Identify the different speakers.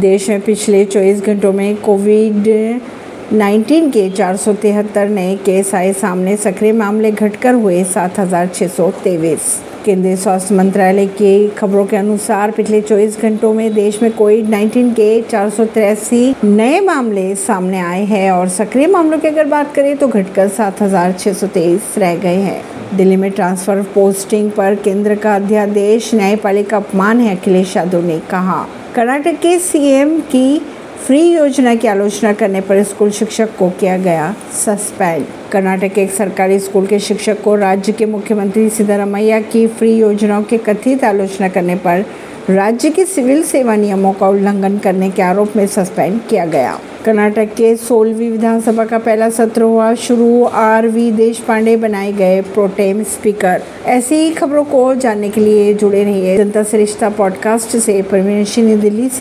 Speaker 1: देश में पिछले 24 घंटों में कोविड 19 के चार सौ तिहत्तर नए केस आए। सामने सक्रिय मामले घटकर हुए सात केंद्रीय स्वास्थ्य मंत्रालय की खबरों के अनुसार पिछले 24 घंटों में देश में कोविड 19 के चार सौ तिरासी नए मामले सामने आए हैं और सक्रिय मामलों की अगर बात करें तो घटकर सात हज़ार छह सौ तेईस रह गए हैं। दिल्ली में ट्रांसफ़र पोस्टिंग पर केंद्र का अध्यादेश, न्यायपालिका अपमान है, अखिलेश यादव ने कहा। कर्नाटक के सीएम की फ्री योजना की आलोचना करने पर स्कूल शिक्षक को किया गया सस्पेंड। कर्नाटक के एक सरकारी स्कूल के शिक्षक को राज्य के मुख्यमंत्री सिद्धारमैया की फ्री योजनाओं के कथित आलोचना करने पर राज्य के सिविल सेवा नियमों का उल्लंघन करने के आरोप में सस्पेंड किया गया। कर्नाटक के सोलहवीं विधानसभा का पहला सत्र हुआ। शुरू आर वी देश पांडे बनाए गए प्रोटेम स्पीकर। ऐसी ही खबरों को जानने के लिए जुड़े रहिए जनता सरिश्ता पॉडकास्ट से। परवीन दिल्ली से।